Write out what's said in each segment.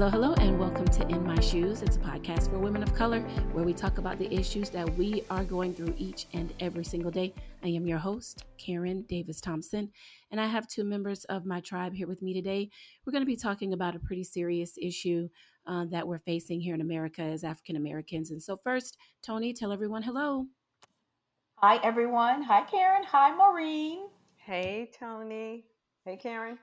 Hello, hello, and welcome to In My Shoes. It's a podcast for women of color where we talk about the issues that we are going through each and every single day. I am your host, Karen Davis Thompson, and I have two members of my tribe here with me today. We're going to be talking about a pretty serious issue uh, that we're facing here in America as African Americans. And so, first, Tony, tell everyone hello. Hi, everyone. Hi, Karen. Hi, Maureen. Hey, Tony. Hey, Karen.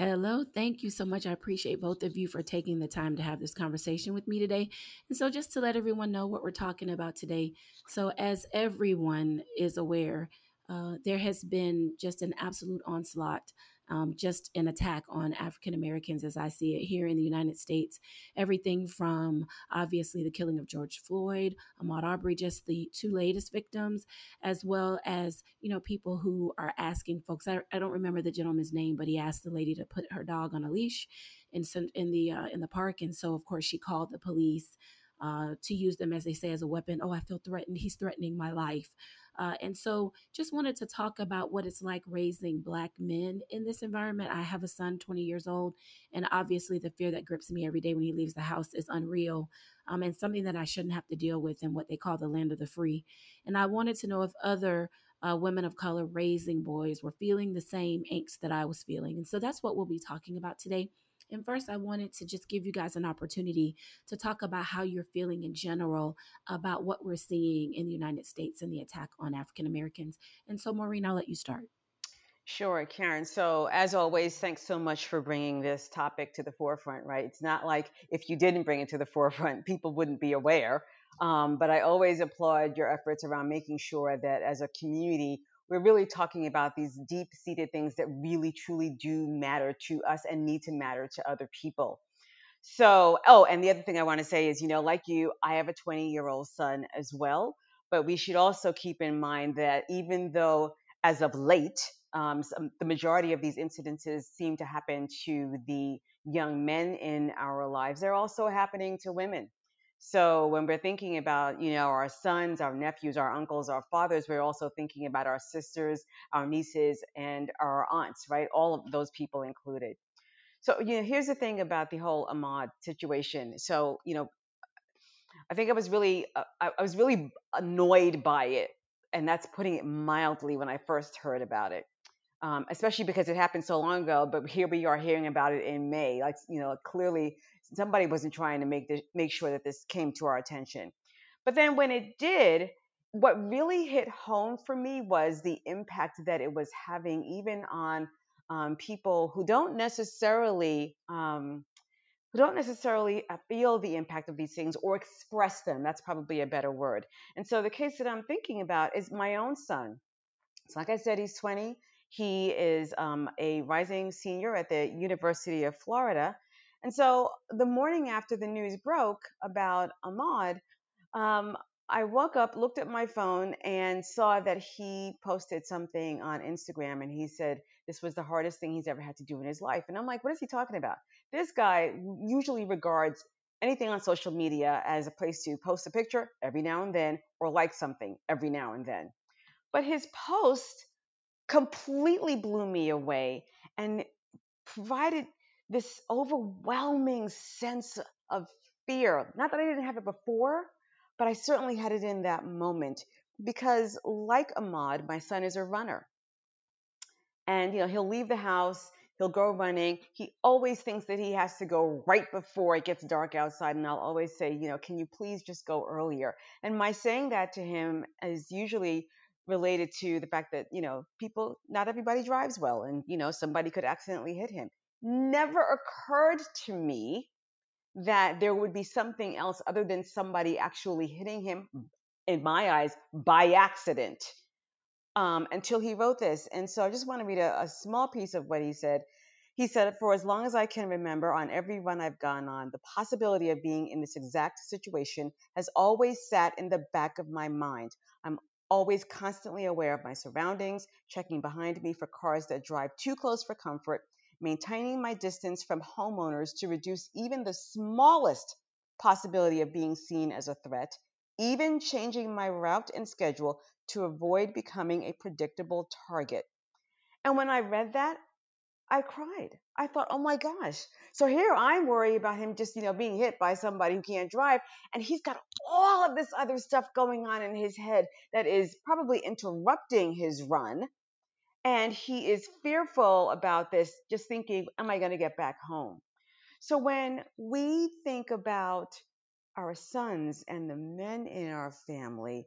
Hello. Thank you so much. I appreciate both of you for taking the time to have this conversation with me today. And so, just to let everyone know what we're talking about today. So, as everyone is aware, uh, there has been just an absolute onslaught um, just an attack on African Americans as I see it here in the United States. Everything from obviously the killing of George Floyd, Ahmaud Arbery, just the two latest victims, as well as, you know, people who are asking folks. I, I don't remember the gentleman's name, but he asked the lady to put her dog on a leash in, in the uh, in the park. And so, of course, she called the police. Uh, to use them as they say as a weapon. Oh, I feel threatened. He's threatening my life. Uh, and so just wanted to talk about what it's like raising Black men in this environment. I have a son, 20 years old, and obviously the fear that grips me every day when he leaves the house is unreal um, and something that I shouldn't have to deal with in what they call the land of the free. And I wanted to know if other uh, women of color raising boys were feeling the same angst that I was feeling. And so that's what we'll be talking about today. And first, I wanted to just give you guys an opportunity to talk about how you're feeling in general about what we're seeing in the United States and the attack on African Americans. And so, Maureen, I'll let you start. Sure, Karen. So, as always, thanks so much for bringing this topic to the forefront, right? It's not like if you didn't bring it to the forefront, people wouldn't be aware. Um, but I always applaud your efforts around making sure that as a community, we're really talking about these deep seated things that really truly do matter to us and need to matter to other people. So, oh, and the other thing I want to say is, you know, like you, I have a 20 year old son as well. But we should also keep in mind that even though, as of late, um, some, the majority of these incidences seem to happen to the young men in our lives, they're also happening to women. So when we're thinking about, you know, our sons, our nephews, our uncles, our fathers, we're also thinking about our sisters, our nieces, and our aunts, right? All of those people included. So, you know, here's the thing about the whole Ahmaud situation. So, you know, I think I was really, uh, I, I was really annoyed by it, and that's putting it mildly when I first heard about it. Um, especially because it happened so long ago, but here we are hearing about it in May. Like, you know, clearly somebody wasn't trying to make this, make sure that this came to our attention. But then when it did, what really hit home for me was the impact that it was having even on um, people who don't necessarily um, who don't necessarily uh, feel the impact of these things or express them. That's probably a better word. And so the case that I'm thinking about is my own son. So, like I said, he's 20. He is um, a rising senior at the University of Florida. And so the morning after the news broke about Ahmaud, um, I woke up, looked at my phone, and saw that he posted something on Instagram and he said this was the hardest thing he's ever had to do in his life. And I'm like, what is he talking about? This guy usually regards anything on social media as a place to post a picture every now and then or like something every now and then. But his post completely blew me away and provided this overwhelming sense of fear. Not that I didn't have it before, but I certainly had it in that moment because, like Ahmaud, my son is a runner. And, you know, he'll leave the house, he'll go running. He always thinks that he has to go right before it gets dark outside. And I'll always say, you know, can you please just go earlier? And my saying that to him is usually related to the fact that, you know, people, not everybody drives well and, you know, somebody could accidentally hit him never occurred to me that there would be something else other than somebody actually hitting him, in my eyes, by accident, um, until he wrote this. And so I just want to read a, a small piece of what he said. He said, For as long as I can remember, on every run I've gone on, the possibility of being in this exact situation has always sat in the back of my mind. I'm always constantly aware of my surroundings, checking behind me for cars that drive too close for comfort, maintaining my distance from homeowners to reduce even the smallest possibility of being seen as a threat, even changing my route and schedule to avoid becoming a predictable target. And when I read that, I cried. I thought, oh my gosh. So here I'm worried about him just, you know, being hit by somebody who can't drive. And he's got all of this other stuff going on in his head that is probably interrupting his run. And he is fearful about this, just thinking, am I going to get back home? So when we think about our sons and the men in our family,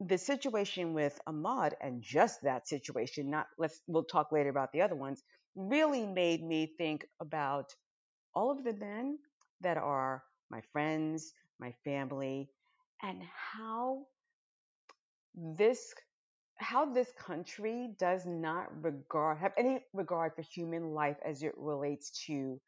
the situation with Ahmaud and just that situation, not let's we'll talk later about the other ones, really made me think about all of the men that are my friends, my family, and how this how this country does not regard have any regard for human life as it relates to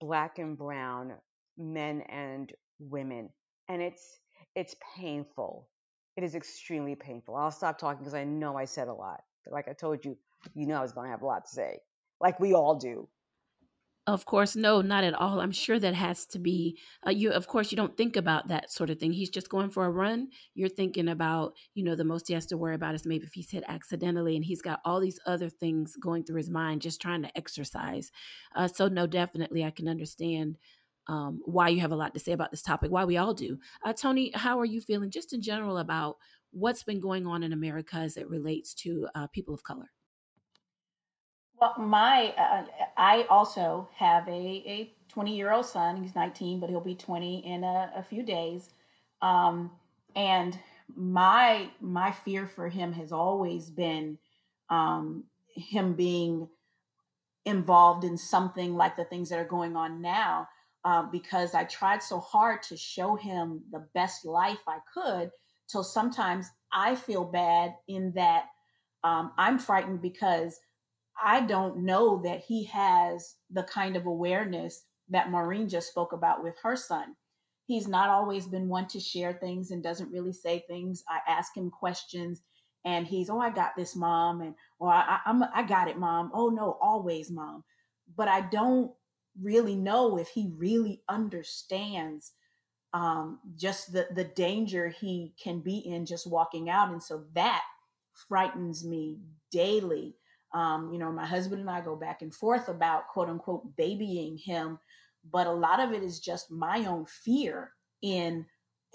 black and brown men and women. And it's it's painful. It is extremely painful. I'll stop talking because i know i said a lot. Like i told you you know i was going to have a lot to say. Like we all do Of course, no, not at all. I'm sure that has to be uh, you. Of course, you don't think about that sort of thing. He's just going for a run. You're thinking about, you know, the most he has to worry about is maybe if he's hit accidentally, and he's got all these other things going through his mind, just trying to exercise. Uh, so, no, definitely, I can understand um, why you have a lot to say about this topic. Why we all do. Uh, Tony, how are you feeling, just in general, about what's been going on in America as it relates to uh, people of color? Well, my uh, I also have a a 20 year old son. He's 19, but he'll be 20 in a, a few days. Um, and my my fear for him has always been um, him being involved in something like the things that are going on now. Uh, because I tried so hard to show him the best life I could, till sometimes I feel bad in that um, I'm frightened because I don't know that he has the kind of awareness that Maureen just spoke about with her son. He's not always been one to share things and doesn't really say things. I ask him questions and he's, oh, I got this, mom. And, or I, I'm, I got it, mom. Oh, no, always, mom. But I don't really know if he really understands um, just the, the danger he can be in just walking out. And so that frightens me daily um, you know, my husband and I go back and forth about quote unquote babying him, but a lot of it is just my own fear in,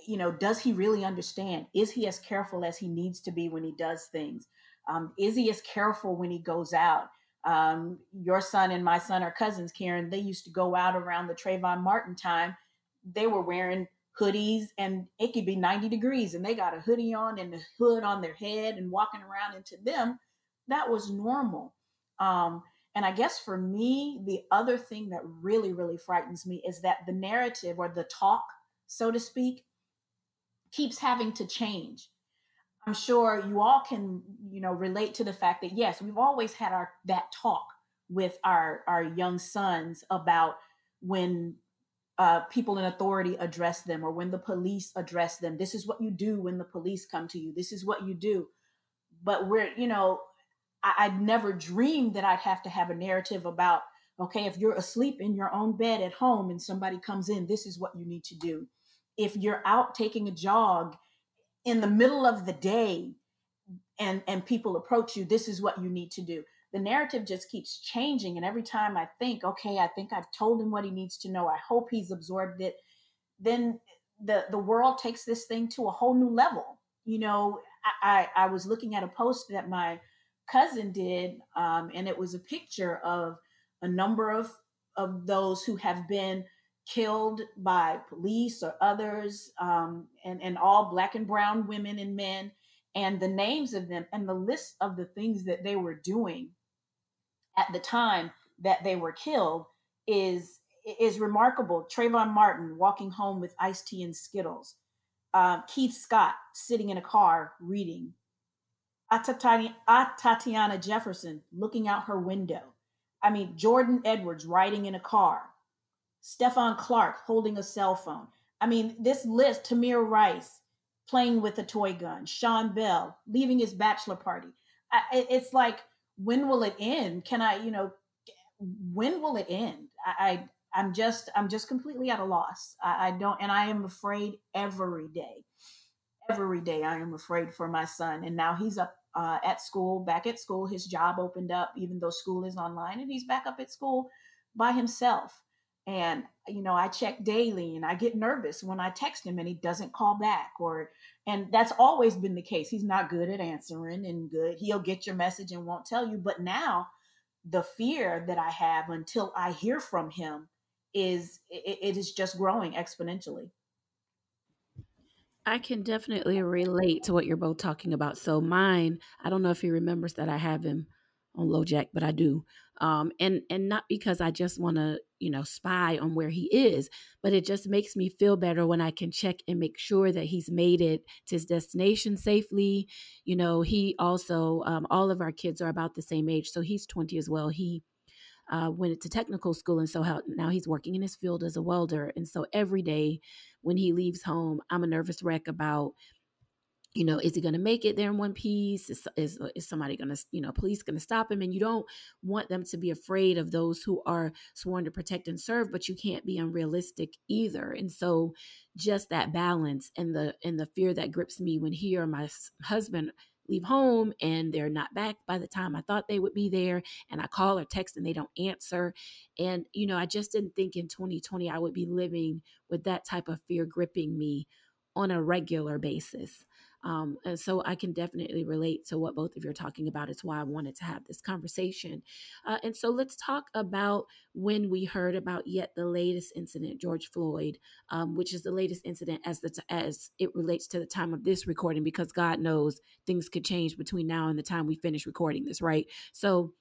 you know, does he really understand? Is he as careful as he needs to be when he does things? Um, is he as careful when he goes out? Um, your son and my son are cousins, Karen. They used to go out around the Trayvon Martin time. They were wearing hoodies and it could be 90 degrees and they got a hoodie on and a hood on their head and walking around into them that was normal. Um, and I guess for me, the other thing that really, really frightens me is that the narrative or the talk, so to speak, keeps having to change. I'm sure you all can, you know, relate to the fact that yes, we've always had our that talk with our our young sons about when uh, people in authority address them or when the police address them. This is what you do when the police come to you. This is what you do. But we're, you know, I, I'd never dreamed that I'd have to have a narrative about, okay, if you're asleep in your own bed at home and somebody comes in, this is what you need to do. If you're out taking a jog in the middle of the day and and people approach you, this is what you need to do. The narrative just keeps changing. And every time I think, okay, I think I've told him what he needs to know. I hope he's absorbed it. Then the the world takes this thing to a whole new level. You know, I, I, I was looking at a post that my cousin did, um, and it was a picture of a number of of those who have been killed by police or others, um, and and all black and brown women and men, and the names of them and the list of the things that they were doing at the time that they were killed is is remarkable. Trayvon Martin walking home with iced tea and Skittles. Uh, Keith Scott sitting in a car reading. Atatiana Jefferson looking out her window. I mean, Jordan Edwards riding in a car. Stephon Clark holding a cell phone. I mean, this list, Tamir Rice playing with a toy gun, Sean Bell leaving his bachelor party. I, it's like, when will it end? Can I, you know, when will it end? I, I am just, I'm just completely at a loss. I, I don't, and I am afraid every day every day I am afraid for my son. And now he's up uh, at school, back at school. His job opened up, even though school is online, and he's back up at school by himself. And, you know, I check daily and I get nervous when I text him and he doesn't call back or, and that's always been the case. He's not good at answering and good. He'll get your message and won't tell you. But now the fear that I have until I hear from him is, it, it is just growing exponentially. I can definitely relate to what you're both talking about. So mine, I don't know if he remembers that I have him on LoJack, but I do. Um, and and not because I just want to, you know, spy on where he is, but it just makes me feel better when I can check and make sure that he's made it to his destination safely. You know, he also, um, all of our kids are about the same age, so he's 20 as well. He uh, went to technical school, and so how, now he's working in his field as a welder. And so every day when he leaves home, I'm a nervous wreck about you know, is he going to make it there in one piece? Is, is, is somebody going to, you know, police going to stop him? And you don't want them to be afraid of those who are sworn to protect and serve, but you can't be unrealistic either. And so just that balance and the, and the fear that grips me when he or my husband leave home and they're not back by the time I thought they would be there. And I call or text and they don't answer. And, you know, I just didn't think in 2020 I would be living with that type of fear gripping me on a regular basis. Um, and so I can definitely relate to what both of you are talking about. It's why I wanted to have this conversation. Uh, and so let's talk about when we heard about yet the latest incident, George Floyd, um, which is the latest incident as the t- as it relates to the time of this recording, because God knows things could change between now and the time we finish recording this, right? So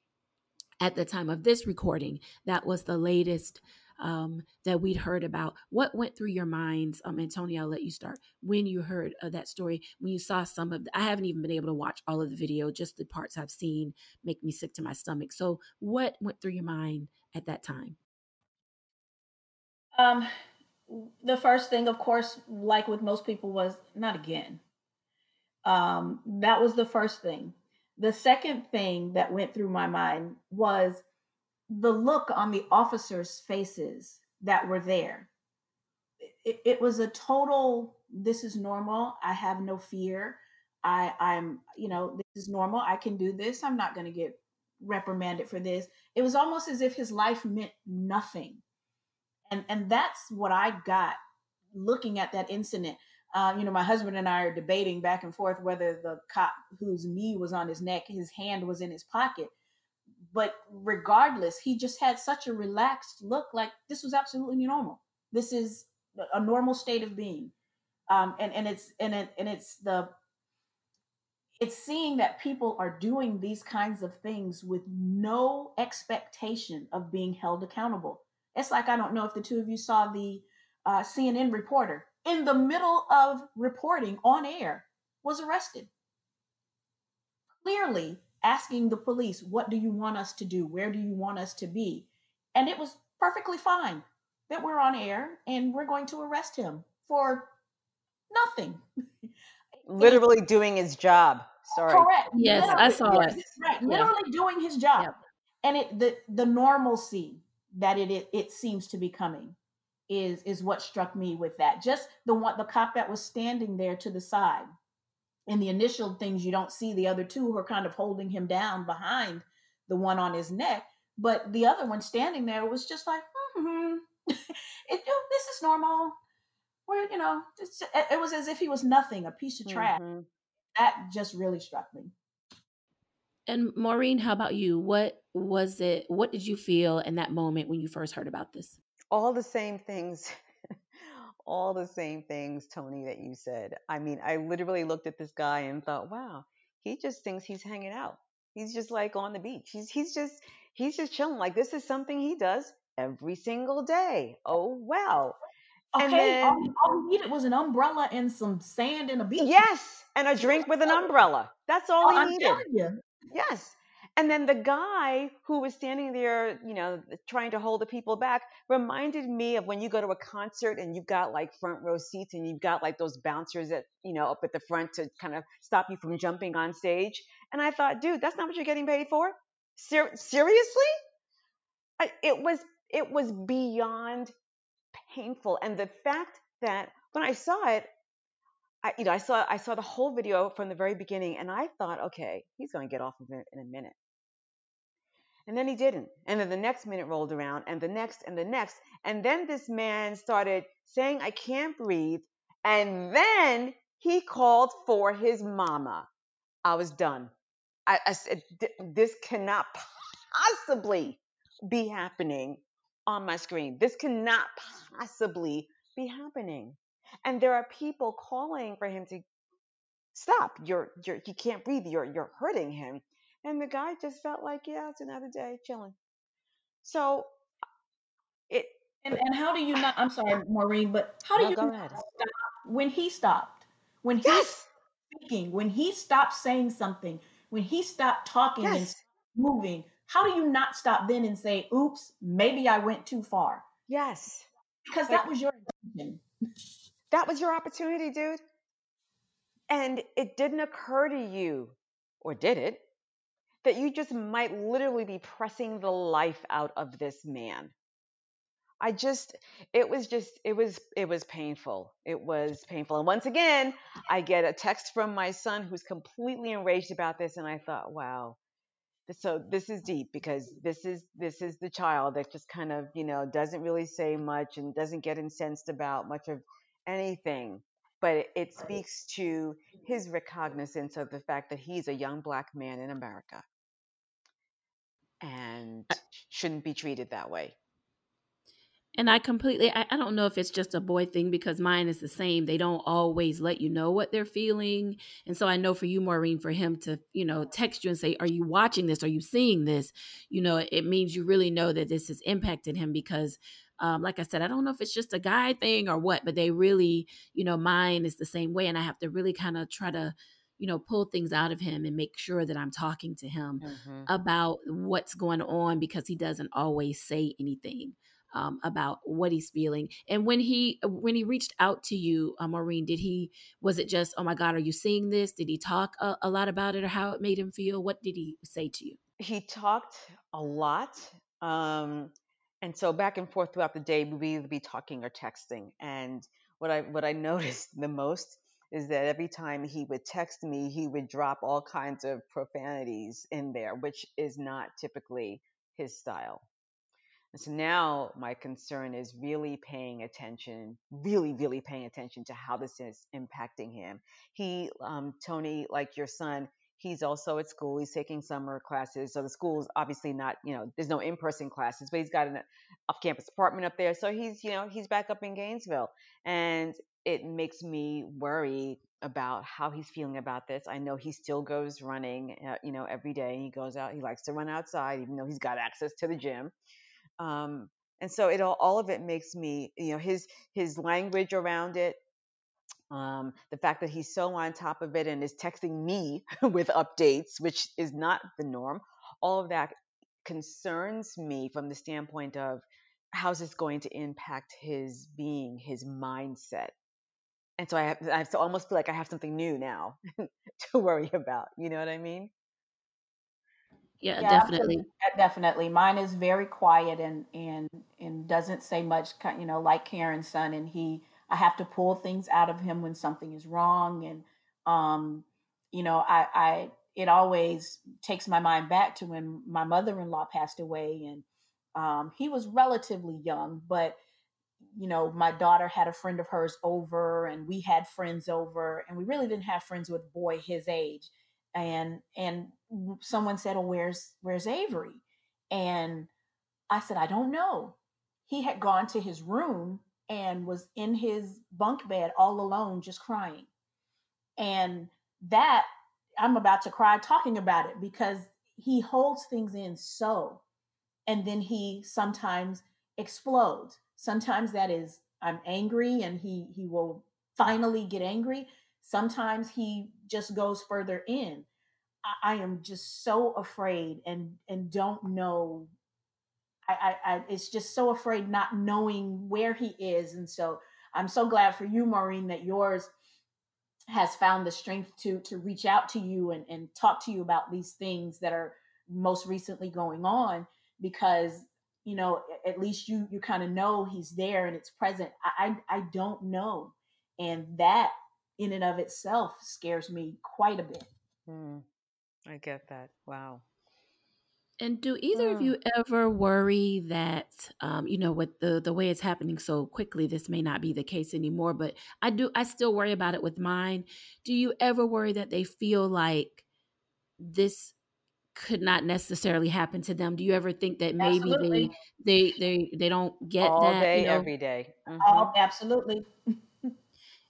at the time of this recording, that was the latest um, that we'd heard about. What went through your minds, um, Antonio? I'll let you start. When you heard of that story, when you saw some of, the, I haven't even been able to watch all of the video. Just the parts I've seen make me sick to my stomach. So, what went through your mind at that time? Um, the first thing, of course, like with most people, was not again. Um, that was the first thing. The second thing that went through my mind was the look on the officers' faces that were there. It, it, was a total, this is normal. I have no fear. I, I'm, you know, this is normal. I can do this. I'm not going to get reprimanded for this. It was almost as if his life meant nothing. And, and that's what I got looking at that incident. Uh, you know, my husband and I are debating back and forth whether the cop whose knee was on his neck, his hand was in his pocket but regardless, he just had such a relaxed look, like this was absolutely normal. This is a normal state of being. Um, and, and it's and it and it's the it's seeing that people are doing these kinds of things with no expectation of being held accountable. It's like I don't know if the two of you saw the uh, CNN reporter in the middle of reporting on air was arrested. Clearly, asking the police, What do you want us to do? Where do you want us to be? And it was perfectly fine that we're on air and we're going to arrest him for nothing. Literally doing his job. Sorry. Correct. Yes, literally, I saw it. Right. Literally yeah. doing his job. Yep. And it the the normalcy that it, it it seems to be coming is is what struck me with that. Just the one the cop that was standing there to the side in the initial things you don't see the other two who are kind of holding him down behind the one on his neck but the other one standing there was just like mm-hmm. it, this is normal. Where you know it was as if he was nothing a piece of trash. Mm-hmm. that just really struck me. And maureen how about you? What was it what did you feel in that moment when you first heard about this? All the same things all the same things, Tony, that you said. I mean, I literally looked at this guy and thought, wow, he just thinks he's hanging out. He's just like on the beach. He's he's just he's just chilling. Like this is something he does every single day. Oh wow. Okay, and then, all, all he needed was an umbrella and some sand and a beach. Yes, and a drink with an umbrella. That's all oh, he I'm needed. Yes. And then the guy who was standing there, you know, trying to hold the people back reminded me of when you go to a concert and you've got like front row seats and you've got like those bouncers that, you know, up at the front to kind of stop you from jumping on stage. And I thought, dude, that's not what you're getting paid for. Ser- seriously? I, it was, it was beyond painful. And the fact that when I saw it, I, you know, I saw I saw the whole video from the very beginning, and I thought, okay, he's going to get off of it in a minute. And then he didn't. And then the next minute rolled around, and the next, and the next. And then this man started saying, I can't breathe. And then he called for his mama. I was done. I, I said, this cannot possibly be happening on my screen. This cannot possibly be happening. And there are people calling for him to stop. You're, you're, he can't breathe. You're, you're hurting him. And the guy just felt like, yeah, it's another day chilling. So it. And, and how do you not? I'm sorry, Maureen, but how do no, you go ahead. stop when he stopped? When he Yes. speaking, when he stopped saying something, when he stopped talking and moving, how do you not stop then and say, oops, maybe I went too far? Yes. Because that was your intention. That was your opportunity, dude. And it didn't occur to you, or did it, that you just might literally be pressing the life out of this man. I just it was just it was it was painful. It was painful. And once again, I get a text from my son who's completely enraged about this and I thought, wow. So this is deep because this is this is the child that just kind of, you know, doesn't really say much and doesn't get incensed about much of anything. But it, it speaks to his recognizance of the fact that he's a young black man in America and shouldn't be treated that way. And I completely, I, I don't know if it's just a boy thing because mine is the same. They don't always let you know what they're feeling. And so I know for you, Maureen, for him to, you know, text you and say, Are you watching this? Are you seeing this? You know, it means you really know that this has impacted him because, um, like I said, I don't know if it's just a guy thing or what, but they really, you know, mine is the same way. And I have to really kind of try to, you know, pull things out of him and make sure that I'm talking to him Mhm. about what's going on because he doesn't always say anything um, about what he's feeling. And when he when he reached out to you, uh, Maureen, did he was it just oh my God, are you seeing this? Did he talk a, a lot about it or how it made him feel? What did he say to you? he talked a lot um, and so back and forth throughout the day we would either be talking or texting and what i what i noticed the most is that every time he would text me he would drop all kinds of profanities in there which is not typically his style and so now my concern is really paying attention, really, really paying attention to how this is impacting him. He, um, Tony, like your son, he's also at school. He's taking summer classes. So the school's obviously not, you know, there's no in-person classes, but he's got an off-campus apartment up there. So he's, you know, he's back up in Gainesville. And it makes me worry about how he's feeling about this. I know he still goes running, uh, you know, every day. He goes out, he likes to run outside, even though he's got access to the gym um, and so it all, all of it makes me you know his his language around it um, the fact that he's so on top of it and is texting me with updates which is not the norm all of that concerns me from the standpoint of how's this going to impact his being his mindset and so I have, I have to almost feel like I have something new now to worry about. You know what I mean? Yeah, Yeah, definitely. absolutely. Definitely. Mine is very quiet and and and doesn't say much, you know, like Karen's son and he I have to pull things out of him when something is wrong and um you know, I I it always takes my mind back to when my mother-in-law passed away and um he was relatively young, but you know, my daughter had a friend of hers over and we had friends over and we really didn't have friends with boy his age. And and someone said, "Oh, where's where's Avery?" And I said, "I don't know." He had gone to his room and was in his bunk bed all alone just crying. And that I'm about to cry talking about it because he holds things in so and then he sometimes explodes sometimes that is i'm angry and he he will finally get angry. Sometimes he just goes further in. I, I am just so afraid and and don't know. I, I i it's just so afraid not knowing where he is. And so i'm so glad for you maureen that yours has found the strength to to reach out to you and, and talk to you about these things that are most recently going on because you know at least you you kind of know he's there and it's present I, I i don't know and that in and of itself scares me quite a bit. Mm, I get that. Wow. And do either of you ever worry that, um, you know, with the the way it's happening so quickly, this may not be the case anymore? But I do, I still worry about it with mine. Do you ever worry that they feel like this could not necessarily happen to them? Do you ever think that maybe Absolutely. they they they they don't get All that, you know? every day. Mm-hmm. Oh, absolutely.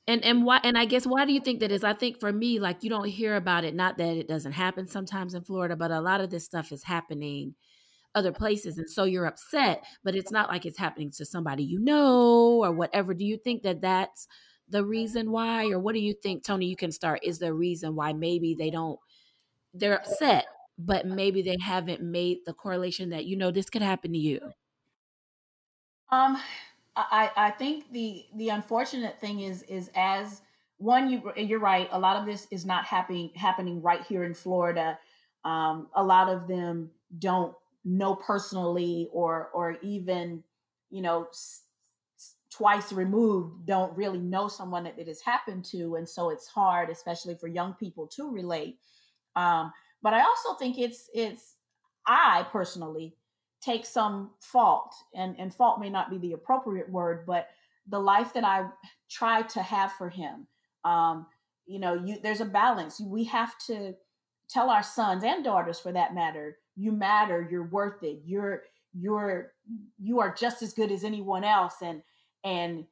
And and why and I guess why do you think that is? I think for me, like you don't hear about it, not that it doesn't happen sometimes in Florida, but a lot of this stuff is happening other places and so you're upset but it's not like it's happening to somebody you know or whatever do you think that that's the reason why or what do you think tony you can start is the reason why maybe they don't they're upset but maybe they haven't made the correlation that you know this could happen to you Um, I I think the the unfortunate thing is is as one you you're right. A lot of this is not happening happening right here in Florida. Um, a lot of them don't know personally or or even you know s- twice removed don't really know someone that it has happened to and so it's hard especially for young people to relate um, but I also think it's it's I personally take some fault, and and fault may not be the appropriate word, but the life that I tried to have for him. Um, you know, you there's a balance. We have to tell our sons and daughters, for that matter, you matter. You're worth it. You're you're you are just as good as anyone else, and and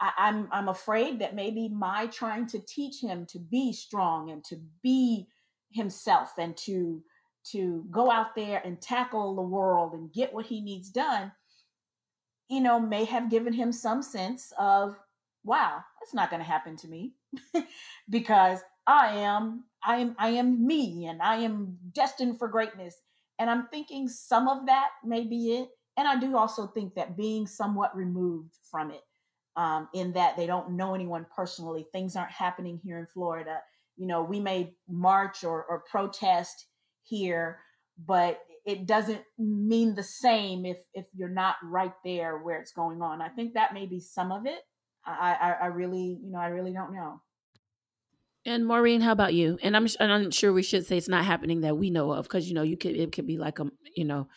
I, I'm I'm afraid that maybe my trying to teach him to be strong and to be himself and to to go out there and tackle the world and get what he needs done, you know, may have given him some sense of, wow, that's not going to happen to me because I am I am I am me and I am destined for greatness. And I'm thinking some of that may be it. And I do also think that being somewhat removed from it, um, in that they don't know anyone personally, things aren't happening here in Florida. You know, we may march or, or protest here, but it doesn't mean the same if if you're not right there where it's going on. I think that may be some of it. I I, I really you know I really don't know. and maureen how about you and i'm and i'm sure we should say it's not happening that we know of because you know you could it could be like a you know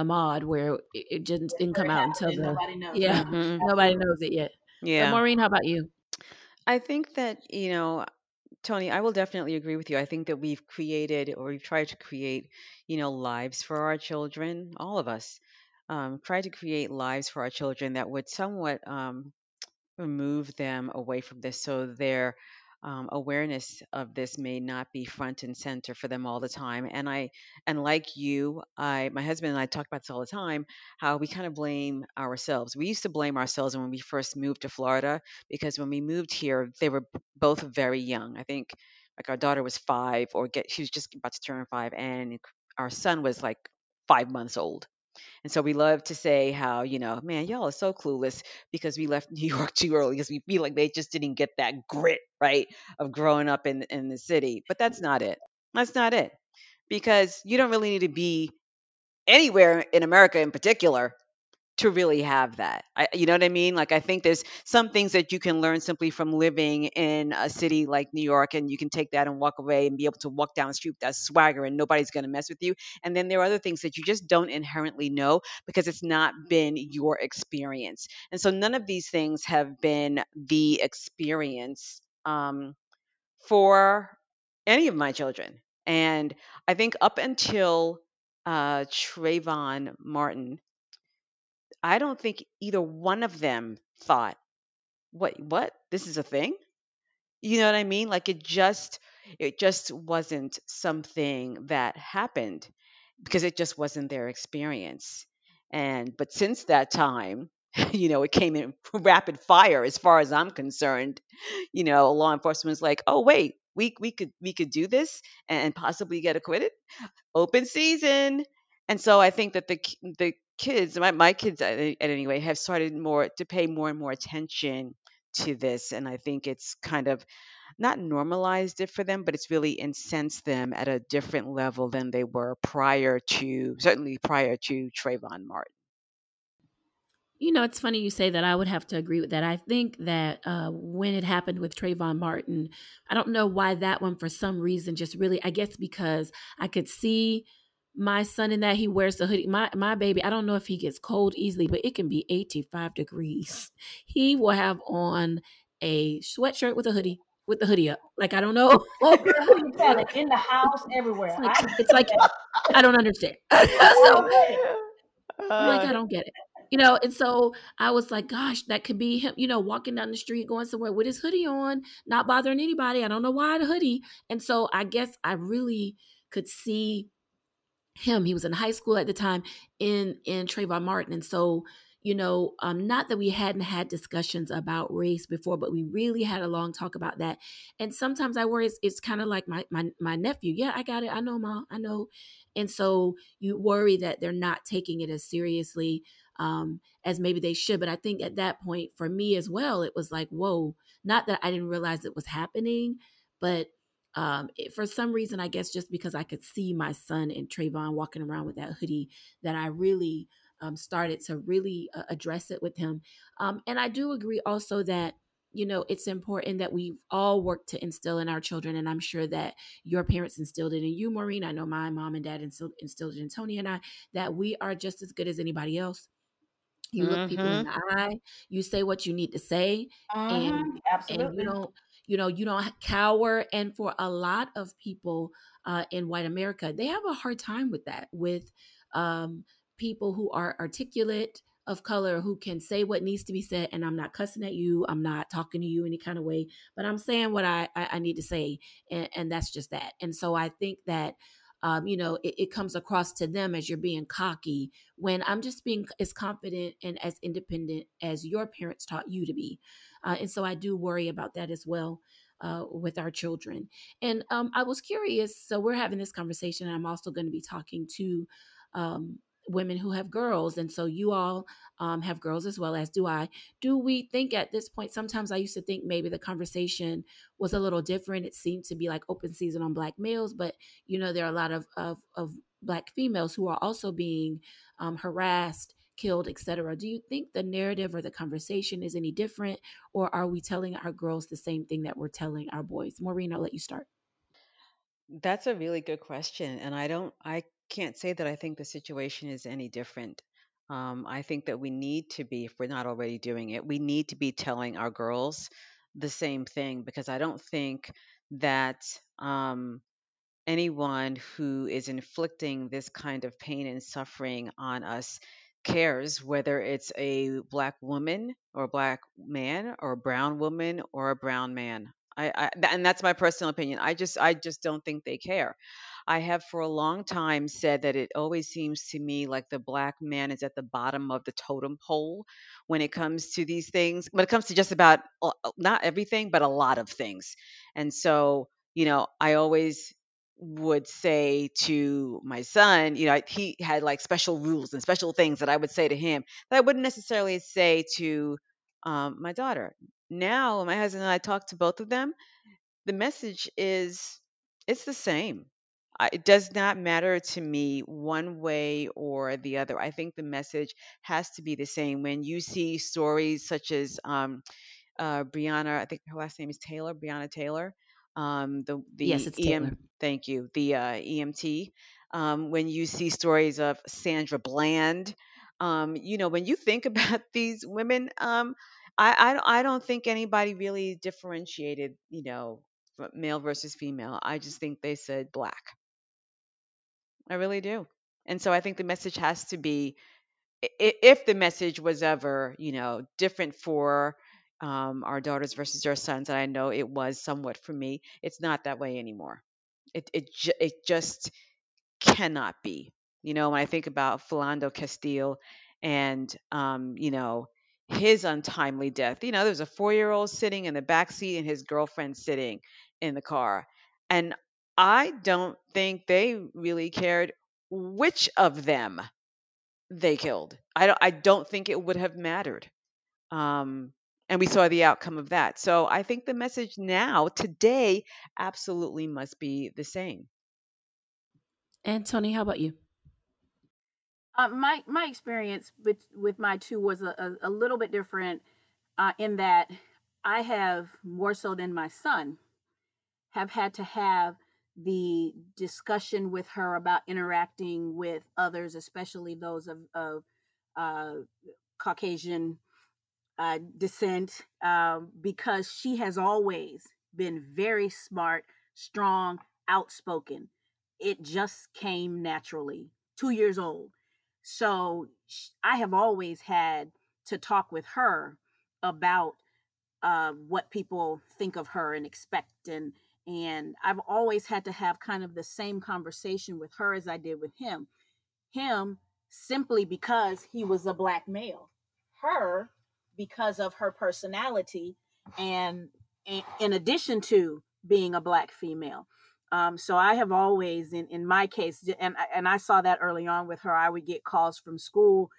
Ahmaud where it, it just didn't come out until the nobody knows. yeah Mm-hmm. nobody knows it yet but Yeah. maureen how about you I think that, you know, Tony, I will definitely agree with you. I think that we've created or we've tried to create, you know, lives for our children, all of us. Um, try to create lives for our children that would somewhat um, remove them away from this so their um, awareness of this may not be front and center for them all the time and i and like you i my husband and i talk about this all the time how we kind of blame ourselves. We used to blame ourselves when we first moved to florida because when we moved here they were both very young. I think like our daughter was five or get she was just about to turn five and our son was like five months old and so we love to say how, you know, man, y'all are so clueless because we left New York too early because we feel like they just didn't get that grit, right, of growing up in in the city. But that's not it. That's not it. Because you don't really need to be anywhere in America in particular to really have that. I, you know what I mean? Like I think there's some things that you can learn simply from living in a city like New York, and you can take that and walk away and be able to walk down the street with that swagger, and nobody's going to mess with you. And then there are other things that you just don't inherently know because it's not been your experience. And so none of these things have been the experience um, for any of my children. And I think up until uh, Trayvon Martin I don't think either one of them thought, "What what? This is a thing?" You know what I mean? Like it just it just wasn't something that happened because it just wasn't their experience. And but since that time, you know, it came in rapid fire as far as I'm concerned. You know, law enforcement was like, "Oh, wait, we we could we could do this and possibly get acquitted." open season. And so I think that the the kids, my, my kids at, at any rate, have started more to pay more and more attention to this. And I think it's kind of not normalized it for them, but it's really incensed them at a different level than they were prior to, certainly prior to Trayvon Martin. You know, it's funny you say that. I would have to agree with that. I think that uh, when it happened with Trayvon Martin, I don't know why that one, for some reason, just really, I guess because I could see my son in that he wears the hoodie. My my baby, I don't know if he gets cold easily, but it can be 85 degrees. He will have on a sweatshirt with a hoodie, with the hoodie up. Like I don't know. Girl, who you telling? In the house, everywhere. It's like I it's like I don't understand. so I'm like, I Uh, don't get it. You know, and so I was like, gosh, that could be him, you know, walking down the street, going somewhere with his hoodie on, not bothering anybody. I don't know why the hoodie. And so I guess I really could see him. He was in high school at the time in in Trayvon Martin, and so you know, um, not that we hadn't had discussions about race before, but we really had a long talk about that. And sometimes I worry it's, it's kind of like my, my my nephew. Yeah, I got it. I know, mom. I know. And so you worry that they're not taking it as seriously um, as maybe they should. But I think at that point, for me as well, it was like, whoa. Not that I didn't realize it was happening, but um, it, for some reason, I guess just because I could see my son and Trayvon walking around with that hoodie, that I really um, started to really uh, address it with him. Um, and I do agree also that you know it's important that we all work to instill in our children and i'm sure that your parents instilled it in you maureen i know my mom and dad instilled, instilled it in tony and i that we are just as good as anybody else you look people in mhm. the eye you say what you need to say and mm-hmm, and you absolutely. don't you know you don't cower and for a lot of people uh, in white america they have a hard time with that with um, people who are articulate of color who can say what needs to be said and i'm not cussing at you i'm not talking to you any kind of way but i'm saying what i i, I need to say and, and that's just that and so i think that um, you know, it, it comes across to them as you're being cocky when I'm just being as confident and as independent as your parents taught you to be. Uh, and so I do worry about that as well uh, with our children. And um, I was curious. So we're having this conversation. And I'm also going to be talking to um, women who have girls. And so you all um, have girls as well as do I. Do we think at this point, sometimes I used to think maybe the conversation was a little different. It seemed to be like open season on black males, but you know, there are a lot of, of, of black females who are also being um, harassed killed etc do you think the narrative or the conversation is any different or are we telling our girls the same thing that we're telling our boys? Maureen i'll let you start. That's a really good question, and I don't, I can't say that I think the situation is any different. Um, I think that we need to be, if we're not already doing it, we need to be telling our girls the same thing because I don't think that um, anyone who is inflicting this kind of pain and suffering on us cares whether it's a black woman or a black man or a brown woman or a brown man. I, I and that's my personal opinion. I just I just don't think they care. I have for a long time said that it always seems to me like the black man is at the bottom of the totem pole when it comes to these things. When it comes to just about not everything, but a lot of things. And so, you know, I always would say to my son, you know, he had like special rules and special things that I would say to him that I wouldn't necessarily say to um, my daughter. Now, my husband and I talk to both of them. The message is it's the same. It does not matter to me one way or the other. I think the message has to be the same. When you see stories such as um, uh, Breonna, I think her last name is Taylor, Breonna Taylor. Um, the yes the it's taylor EM, thank you, the uh, EMT. Um, when you see stories of Sandra Bland, um, you know, when you think about these women, um, I, I don't- I don't think anybody really differentiated, you know, male versus female. I just think they said black. I really do. And so I think the message has to be if the message was ever, you know, different for um, our daughters versus our sons, and I know it was somewhat for me, it's not that way anymore. It it ju- it just cannot be. You know, when I think about Philando Castile and um, you know, his untimely death, you know, there was a four year old sitting in the back seat and his girlfriend sitting in the car. And I don't think they really cared which of them they killed. I don't I don't think it would have mattered. Um, and we saw the outcome of that. So I think the message now, today, absolutely must be the same. and tony how about you Uh, my my experience with with my two was a, a, a little bit different uh, in that I have more so than my son have had to have the discussion with her about interacting with others, especially those of, of uh, Caucasian uh, descent, uh, because she has always been very smart, strong, outspoken. It just came naturally. Two years old. So I have always had to talk with her about uh, what people think of her and expect and and I've always had to have kind of the same conversation with her as I did with him. Him simply because he was a black male. Her because of her personality and, in addition to being a black female. Um, so I have always, in, in my case, and and I saw that early on with her. I would get calls from school,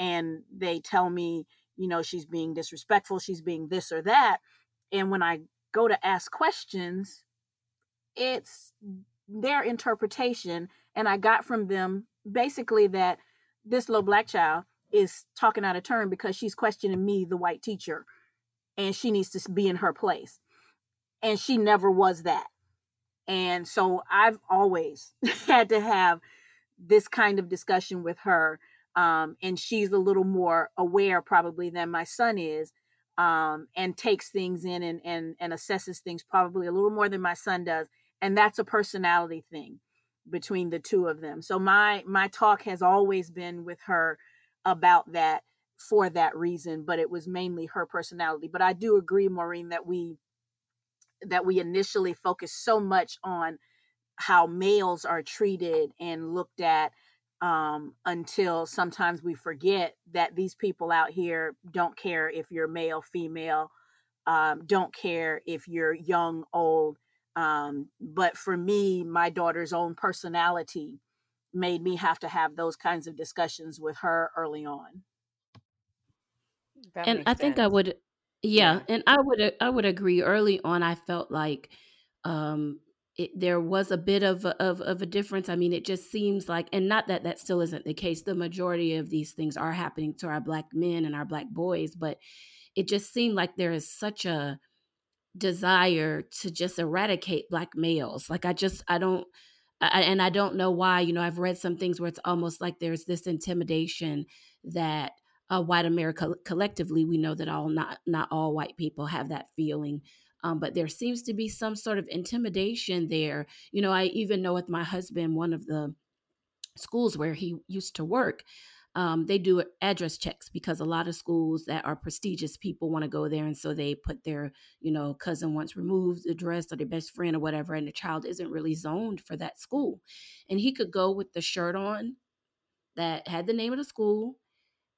and they tell me, you know, she's being disrespectful, she's being this or that, and when I go to ask questions, it's their interpretation, and I got from them basically that this little black child is talking out of turn because she's questioning me, the white teacher, and she needs to be in her place, and she never was that and so I've always had to have this kind of discussion with her. Um, and she's a little more aware probably than my son is um, and takes things in and, and, and assesses things probably a little more than my son does. And that's a personality thing between the two of them. So my my talk has always been with her about that for that reason, but it was mainly her personality. But I do agree, Maureen, that we that we initially focus so much on how males are treated and looked at um, until sometimes we forget that these people out here don't care if you're male, female, um, don't care if you're young, old. Um, but for me, my daughter's own personality made me have to have those kinds of discussions with her early on. That and I sense. think I would yeah, yeah, and I would I would agree. Early on, I felt like um, it, there was a bit of a, of of a difference. I mean, it just seems like, and not that that still isn't the case. The majority of these things are happening to our black men and our black boys, but it just seemed like there is such a desire to just eradicate black males. Like I just I don't. I, and I don't know why. You know, I've read some things where it's almost like there's this intimidation that uh, white America collectively, we know that all not not all white people have that feeling. Um, but there seems to be some sort of intimidation there. You know, I even know with my husband, one of the schools where he used to work, um, they do address checks because a lot of schools that are prestigious people want to go there and so they put their you know cousin once removed address or their best friend or whatever and the child isn't really zoned for that school. And he could go with the shirt on that had the name of the school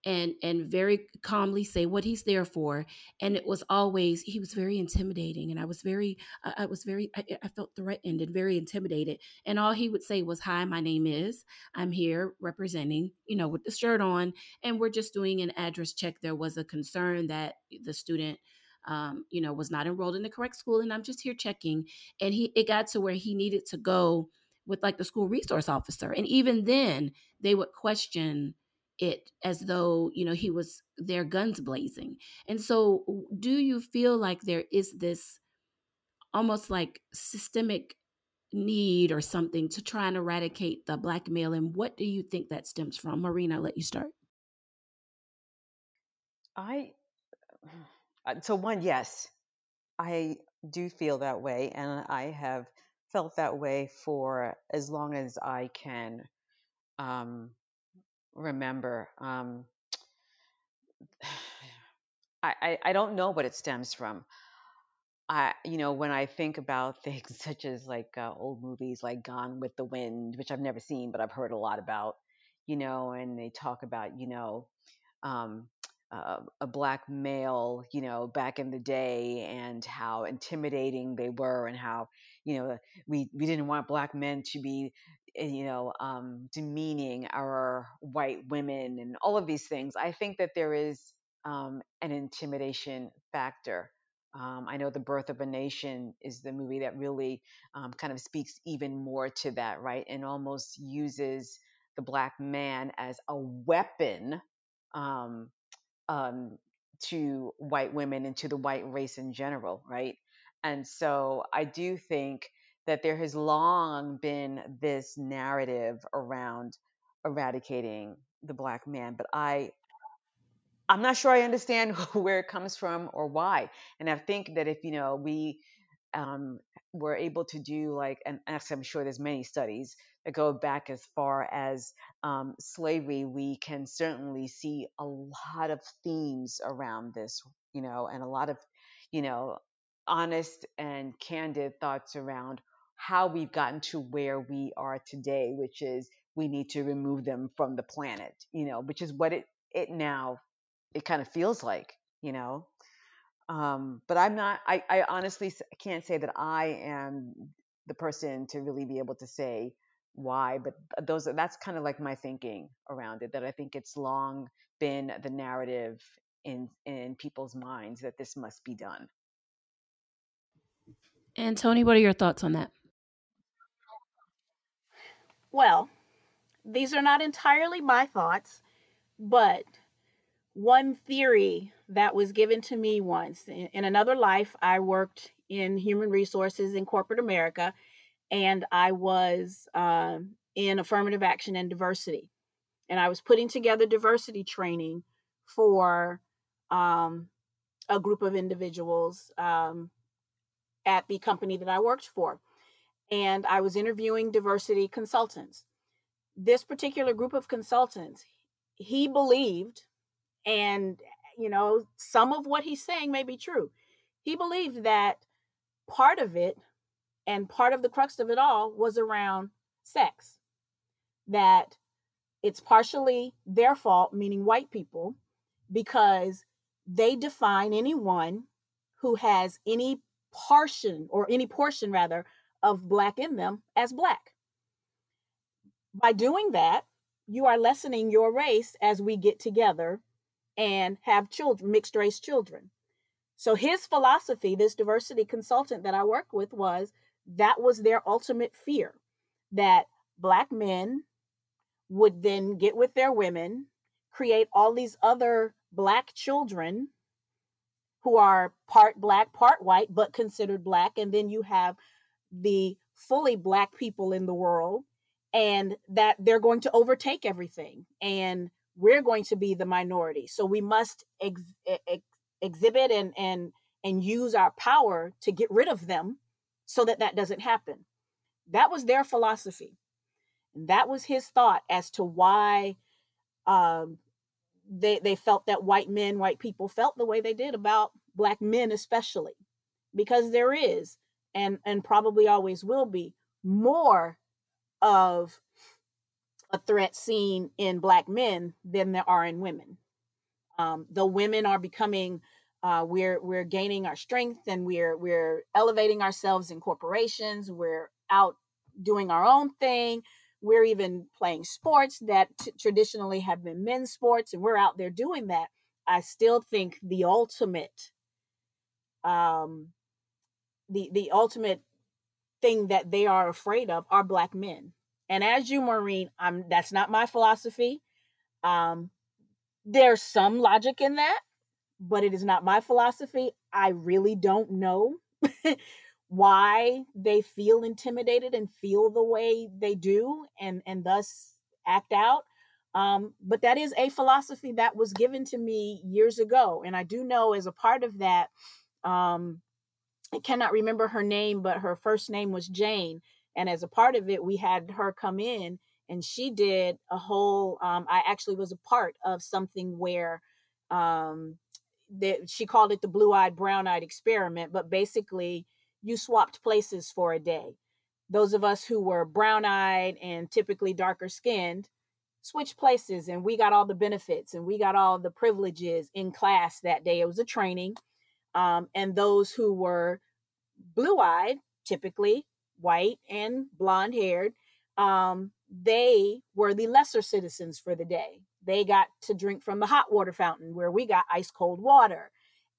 and and very calmly say what he's there for and it was always he was very intimidating and i was very i was very I, I, felt threatened and very intimidated and all he would say was hi my name is i'm here representing you know with the shirt on and we're just doing an address check. There was a concern that the student um, you know was not enrolled in the correct school and i'm just here checking and he it got to where he needed to go with like the school resource officer and even then they would question it as though you know he was there guns blazing. And so do you feel like there is this almost like systemic need or something to try and eradicate the black male and what do you think that stems from? Marina let you start. I uh, so one yes i do feel that way and i have felt that way for as long as i can um, remember. Um, I, I, I don't know what it stems from. I, you know, when I think about things such as like uh, old movies like Gone with the Wind, which I've never seen, but I've heard a lot about, you know, and they talk about, you know, um, uh, a black male, you know, back in the day and how intimidating they were and how, you know, we, we didn't want black men to be you know, um, demeaning our white women and all of these things. I think that there is um, an intimidation factor. Um, I know The Birth of a Nation is the movie that really um, kind of speaks even more to that, right? And almost uses the black man as a weapon um, um, to white women and to the white race in general, right? And so I do think that there has long been this narrative around eradicating the black man, but I I'm not sure I understand where it comes from or why. And I think that if you know we um, were able to do like, and actually I'm sure there's many studies that go back as far as um, slavery, we can certainly see a lot of themes around this, you know, and a lot of, you know, honest and candid thoughts around how we've gotten to where we are today, which is we need to remove them from the planet, you know, which is what it it now it kind of feels like, you know. Um, but I'm not. I, I honestly can't say that I am the person to really be able to say why. But those that's kind of like my thinking around it. That I think it's long been the narrative in in people's minds that this must be done. And Tony, what are your thoughts on that? Well, these are not entirely my thoughts, but one theory that was given to me once in, another life i worked in human resources in corporate america and i was uh, in affirmative action and diversity. And i was putting together diversity training for um, a group of individuals um, at the company that i worked for and i was interviewing diversity consultants this particular group of consultants he believed and, you know, some of what he's saying may be true. He believed that part of it and part of the crux of it all was around sex. That it's partially their fault, meaning white people, because they define anyone who has any portion or any portion rather of black in them as black. By doing that, you are lessening your race as we get together and have children, mixed race children. So his philosophy, this diversity consultant that I worked with, was that was their ultimate fear that black men would then get with their women, create all these other black children who are part black, part white, but considered black. And then you have the fully black people in the world, and that they're going to overtake everything. And we're going to be the minority. So we must ex- ex- exhibit and and and use our power to get rid of them so that that doesn't happen. That was their philosophy. And that was his thought as to why um, they they felt that white men, white people felt the way they did about black men especially. Because there is and and probably always will be more of a threat seen in black men than there are in women. Um, though women are becoming, uh, we're we're gaining our strength and we're we're elevating ourselves in corporations. We're out doing our own thing. We're even playing sports that t- traditionally have been men's sports, and we're out there doing that. I still think the ultimate, um, the the ultimate thing that they are afraid of are black men and as you, Maureen, I'm that's not my philosophy. Um, there's some logic in that, but it is not my philosophy. I really don't know why they feel intimidated and feel the way they do and and thus act out. Um, but that is a philosophy that was given to me years ago. And I do know as a part of that, um, I cannot remember her name, but her first name was Jane and as a part of it we had her come in and she did a whole um, i actually was a part of something where um, that she called it the blue-eyed brown-eyed experiment but basically you swapped places for a day. Those of us who were brown-eyed and typically darker skinned switched places and we got all the benefits and we got all the privileges in class that day. It was a training um, and those who were blue-eyed typically white and blonde haired, um, they were the lesser citizens for the day. They got to drink from the hot water fountain where we got ice cold water.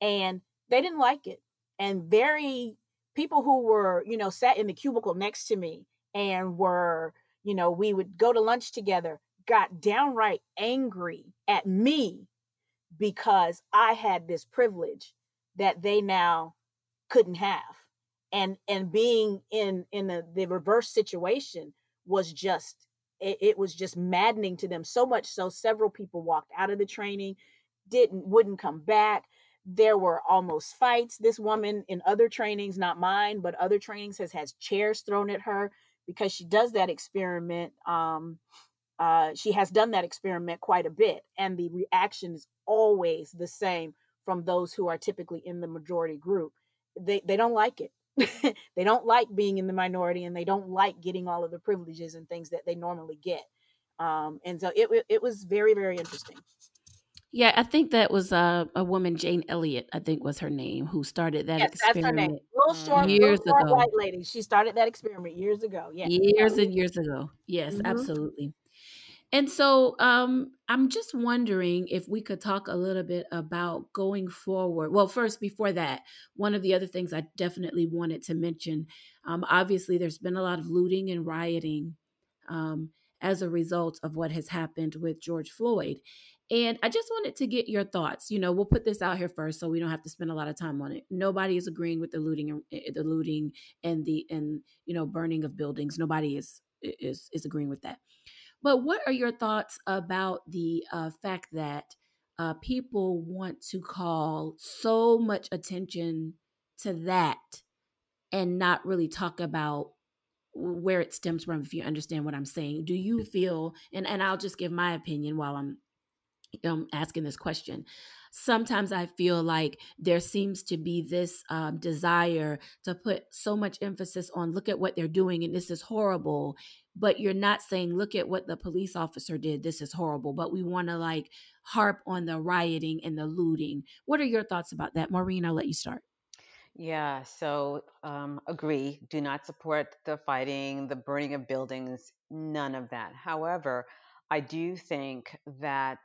And they didn't like it. And very people who were, you know, sat in the cubicle next to me and were, you know, we would go to lunch together. got downright angry at me because I had this privilege that they now couldn't have. And and being in in the, reverse situation was just it, it was just maddening to them so much so several people walked out of the training didn't wouldn't come back there were almost fights this woman in other trainings not mine but other trainings has has chairs thrown at her because she does that experiment um uh, she has done that experiment quite a bit, and the reaction is always the same from those who are typically in the majority group. They they don't like it. they don't like being in the minority, and they don't like getting all of the privileges and things that they normally get. Um, and so it it was very very interesting. Yeah, I think that was a, a woman, Jane Elliott, I think was her name, who started that experiment. yes, experiment that's her name. Little short, years little short ago. white lady. She started that experiment years ago. Yeah, years and years ago. Yes, mm-hmm. absolutely. And so um, I'm just wondering if we could talk a little bit about going forward. Well, first, before that, one of the other things I definitely wanted to mention um, obviously, there's been a lot of looting and rioting um, as a result of what has happened with George Floyd. And I just wanted to get your thoughts. You know, we'll put this out here first, so we don't have to spend a lot of time on it. Nobody is agreeing with the looting, and eh, the looting, and the and you know burning of buildings. Nobody is is is agreeing with that. But what are your thoughts about the uh, fact that uh, people want to call so much attention to that and not really talk about where it stems from if you understand what i'm saying do you feel and, and i'll just give my opinion while i'm um, asking this question. Sometimes I feel like there seems to be this um, desire to put so much emphasis on look at what they're doing and this is horrible, but you're not saying look at what the police officer did, this is horrible, but we want to like harp on the rioting and the looting. What are your thoughts about that? Maureen, I'll let you start. Yeah, so um, agree. Do not support the fighting, the burning of buildings, none of that. However, I do think that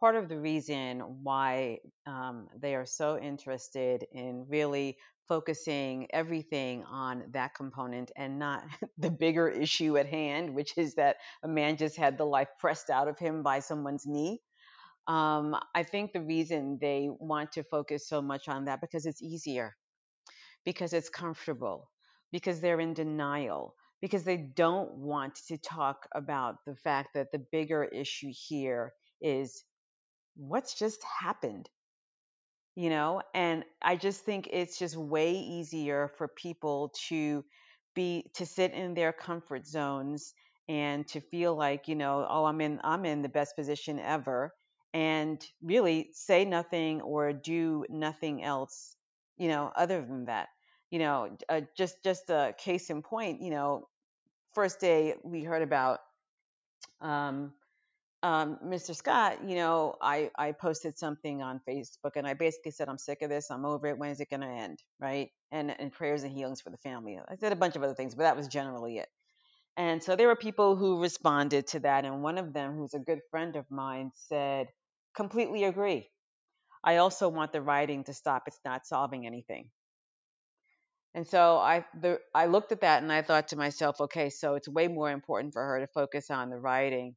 part of the reason why um, they are so interested in really focusing everything on that component and not the bigger issue at hand, which is that a man just had the life pressed out of him by someone's knee. Um, I think the reason they want to focus so much on that because it's easier, because it's comfortable, because they're in denial, because they don't want to talk about the fact that the bigger issue here is what's just happened you know and i just think it's just way easier for people to be to sit in their comfort zones and to feel like you know oh i'm in i'm in the best position ever and really say nothing or do nothing else you know other than that. You know uh, just just a case in point you know first day we heard about um um, Mr. Scott, you know, I, I posted something on Facebook and I basically said, I'm sick of this. I'm over it. When is it going to end? Right. And, and prayers and healings for the family. I said a bunch of other things, but that was generally it. And so there were people who responded to that. And one of them, who's a good friend of mine, said, completely agree. I also want the writing to stop. It's not solving anything. And so I the, I looked at that and I thought to myself, okay, so it's way more important for her to focus on the writing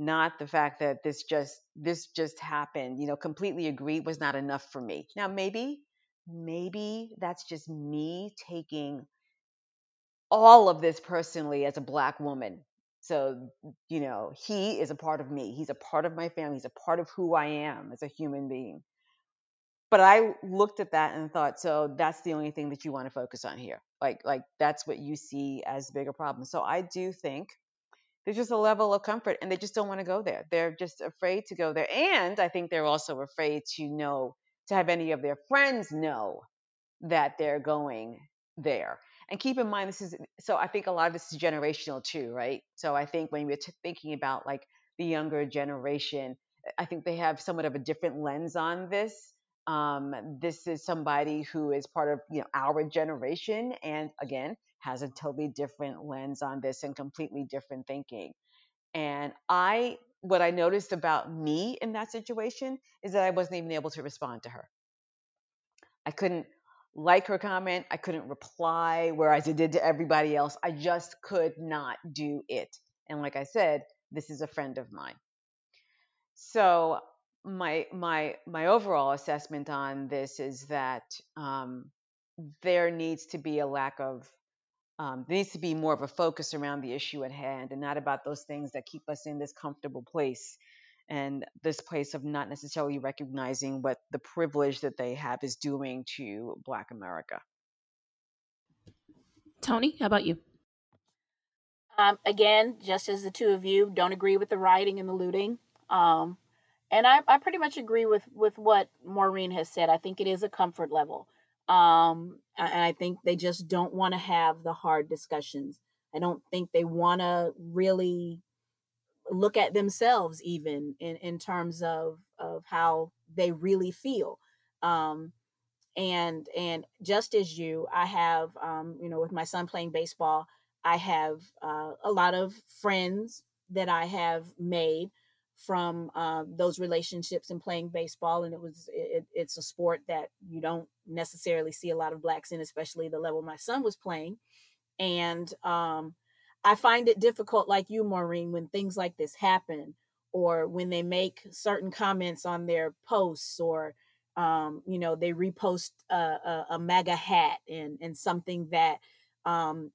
not the fact that this just this just happened you know completely agree was not enough for me. Now maybe maybe that's just me taking all of this personally as a black woman. So you know he is a part of me. He's a part of my family. He's a part of who i am as a human being. But i looked at that and thought so that's the only thing that you want to focus on here. Like like that's what you see as bigger problem so i do think there's just a level of comfort and they just don't want to go there. They're just afraid to go there. And I think they're also afraid to know, to have any of their friends know that they're going there. And keep in mind, this is so I think a lot of this is generational too, right? So I think when we're t- thinking about like the younger generation, I think they have somewhat of a different lens on this. Um, this is somebody who is part of you know our generation, and again, has a totally different lens on this and completely different thinking. And I, what I noticed about me in that situation is that I wasn't even able to respond to her. I couldn't like her comment. I couldn't reply, whereas I did to everybody else. I just could not do it. And like I said, this is a friend of mine. So my my my overall assessment on this is that um, there needs to be a lack of um, there needs to be more of a focus around the issue at hand and not about those things that keep us in this comfortable place and this place of not necessarily recognizing what the privilege that they have is doing to Black America. Tony, how about you? Um, again, just as the two of you don't agree with the rioting and the looting. Um, and I, I pretty much agree with with what Maureen has said. I think it is a comfort level. Um, and I think they just don't want to have the hard discussions. I don't think they want to really look at themselves even in, in terms of of how they really feel. Um, and and just as you, I have um, you know, with my son playing baseball, I have uh, a lot of friends that I have made from uh, those relationships and playing baseball and it was it, it's a sport that you don't necessarily see a lot of blacks in especially the level my son was playing. And um, i find it difficult like you maureen when things like this happen or when they make certain comments on their posts or um, you know they repost a, a, a hat and and something that um,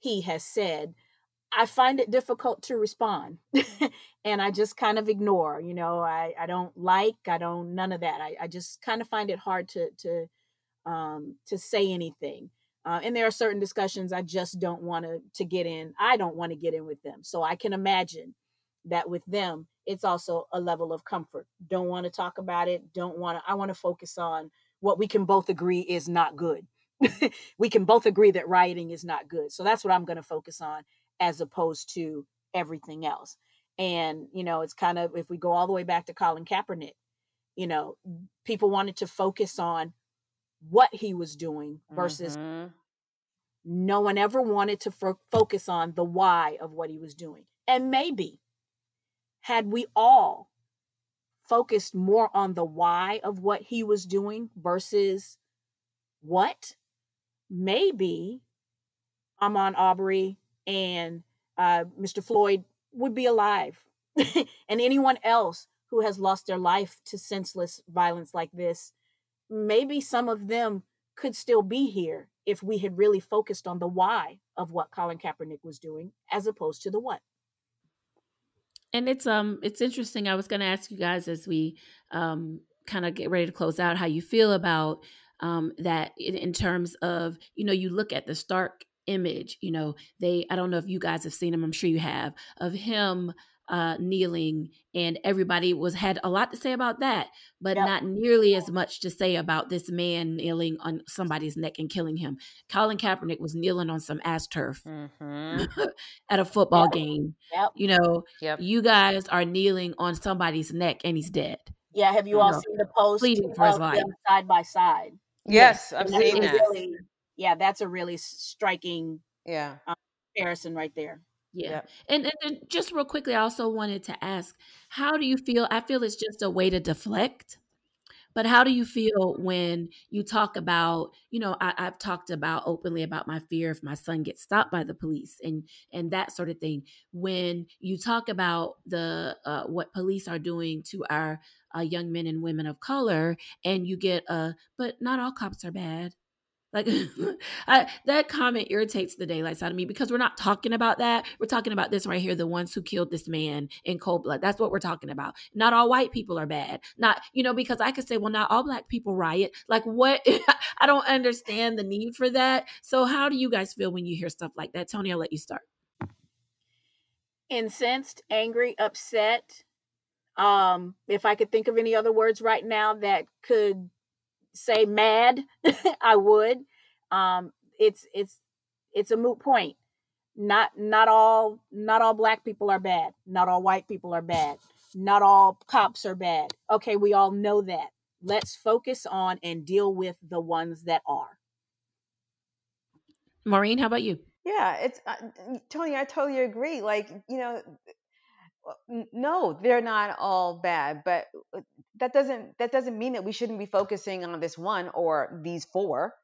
he has said I find it difficult to respond and I just kind of ignore, you know, I, I don't like, I don't, none of that. I, I just kind of find it hard to, to, um, to say anything. Uh, and there are certain discussions I just don't want to, to get in. I don't want to get in with them. So I can imagine that with them, it's also a level of comfort. Don't want to talk about it. Don't want to, I want to focus on what we can both agree is not good. we can both agree that rioting is not good. So that's what I'm going to focus on as opposed to everything else. And, you know, it's kind of, if we go all the way back to Colin Kaepernick, you know, people wanted to focus on what he was doing versus mm-hmm. no one ever wanted to fo- focus on the why of what he was doing. And maybe had we all focused more on the why of what he was doing versus what, maybe Ahmaud Arbery and uh, Mr. Floyd would be alive. and anyone else who has lost their life to senseless violence like this, maybe some of them could still be here if we had really focused on the why of what Colin Kaepernick was doing as opposed to the what. And it's um it's interesting. I was going to ask you guys as we um kind of get ready to close out how you feel about um that in, in terms of you know you look at the stark image you know they i don't know if you guys have seen him i'm sure you have of him uh, kneeling, and everybody was had a lot to say about that, but yep. not nearly as much to say about this man kneeling on somebody's neck and killing him. Colin Kaepernick was kneeling on some AstroTurf mm-hmm. at a football yep. game. Yep. You know, yep. you guys are kneeling on somebody's neck, and he's dead. Yeah, have you, you all know, seen the post of them side by side? Yes, yes. I've seen that. Really, yeah, that's a really striking yeah um, comparison right there. Yeah. yeah. And, and, and just real quickly, I also wanted to ask, how do you feel? I feel it's just a way to deflect. But how do you feel when you talk about, you know, I, have talked about openly about my fear if my son gets stopped by the police and and that sort of thing. When you talk about the uh, what police are doing to our uh, young men and women of color, and you get a, but not all cops are bad like I, that comment irritates the daylights out of me because we're not talking about that. We're talking about this right here, the ones who killed this man in cold blood. That's what we're talking about. Not all white people are bad. Not, you know, because I could say, well, not all black people riot. Like what? I don't understand the need for that. So how do you guys feel when you hear stuff like that? Tony, I'll let you start. Incensed, angry, upset. Um, if I could think of any other words right now that could say mad, I would. Um, it's it's it's a moot point. Not not all not all black people are bad. Not all white people are bad. Not all cops are bad. Okay, we all know that. Let's focus on and deal with the ones that are. Maureen, how about you? Yeah, it's uh, Tony. I totally agree. Like you know, no, they're not all bad, but uh, that doesn't that doesn't mean that we shouldn't be focusing on this one or these four.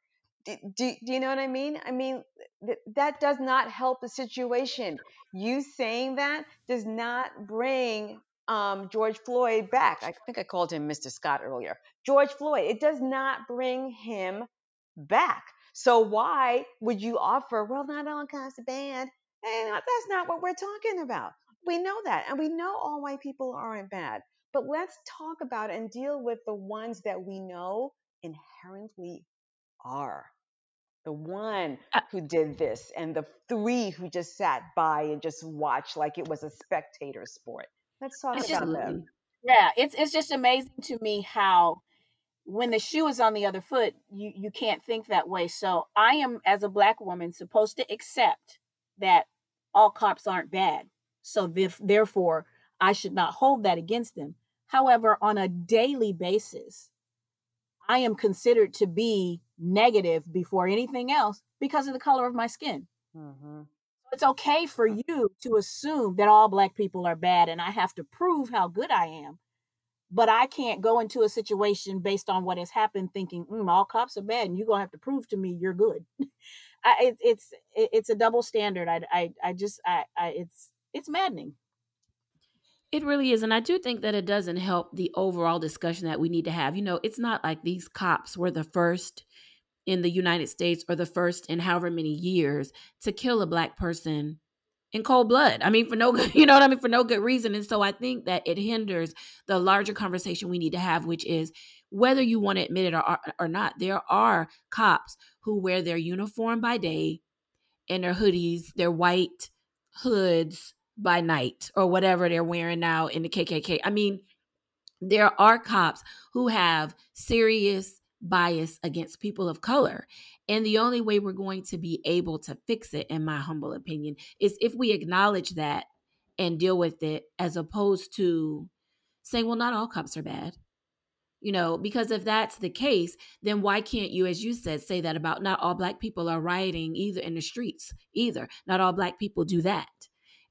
Do, do, do you know what I mean? I mean, That, that does not help the situation. You saying that does not bring um, George Floyd back. I think I called him Mr. Scott earlier. George Floyd, it does not bring him back. So why would you offer, well, not all cops are bad? And that's not what we're talking about. We know that. And we know all white people aren't bad. But let's talk about and deal with the ones that we know inherently are. The one Uh, who did this and the three who just sat by and just watched like it was a spectator sport. Let's talk It's just about them. yeah, it's it's just amazing to me how when the shoe is on the other foot, you you can't think that way. So I am as a black woman supposed to accept that all cops aren't bad. So theref- therefore, I should not hold that against them. However, on a daily basis, I am considered to be negative before anything else because of the color of my skin. hmm It's okay for you to assume that all black people are bad and I have to prove how good I am. But I can't go into a situation based on what has happened thinking, mm, all cops are bad and you're going to have to prove to me you're good. I, it, it's it, it's a double standard. I, I, I just I, I it's it's maddening. It really is. And I do think that it doesn't help the overall discussion that we need to have. You know, it's not like these cops were the first in the United States or the first in however many years to kill a black person in cold blood. I mean, for no good, you know what I mean, for no good reason. And so I think that it hinders the larger conversation we need to have, which is whether you want to admit it or, or not, there are cops who wear their uniform by day and their hoodies, their white hoods by night, or whatever they're wearing now in the KKK. I mean, there are cops who have serious bias against people of color. And the only way we're going to be able to fix it, in my humble opinion, is if we acknowledge that and deal with it as opposed to saying, well, not all cops are bad. You know, because if that's the case, then why can't you, as you said, say that about not all black people are rioting either in the streets, either. Not all black people do that.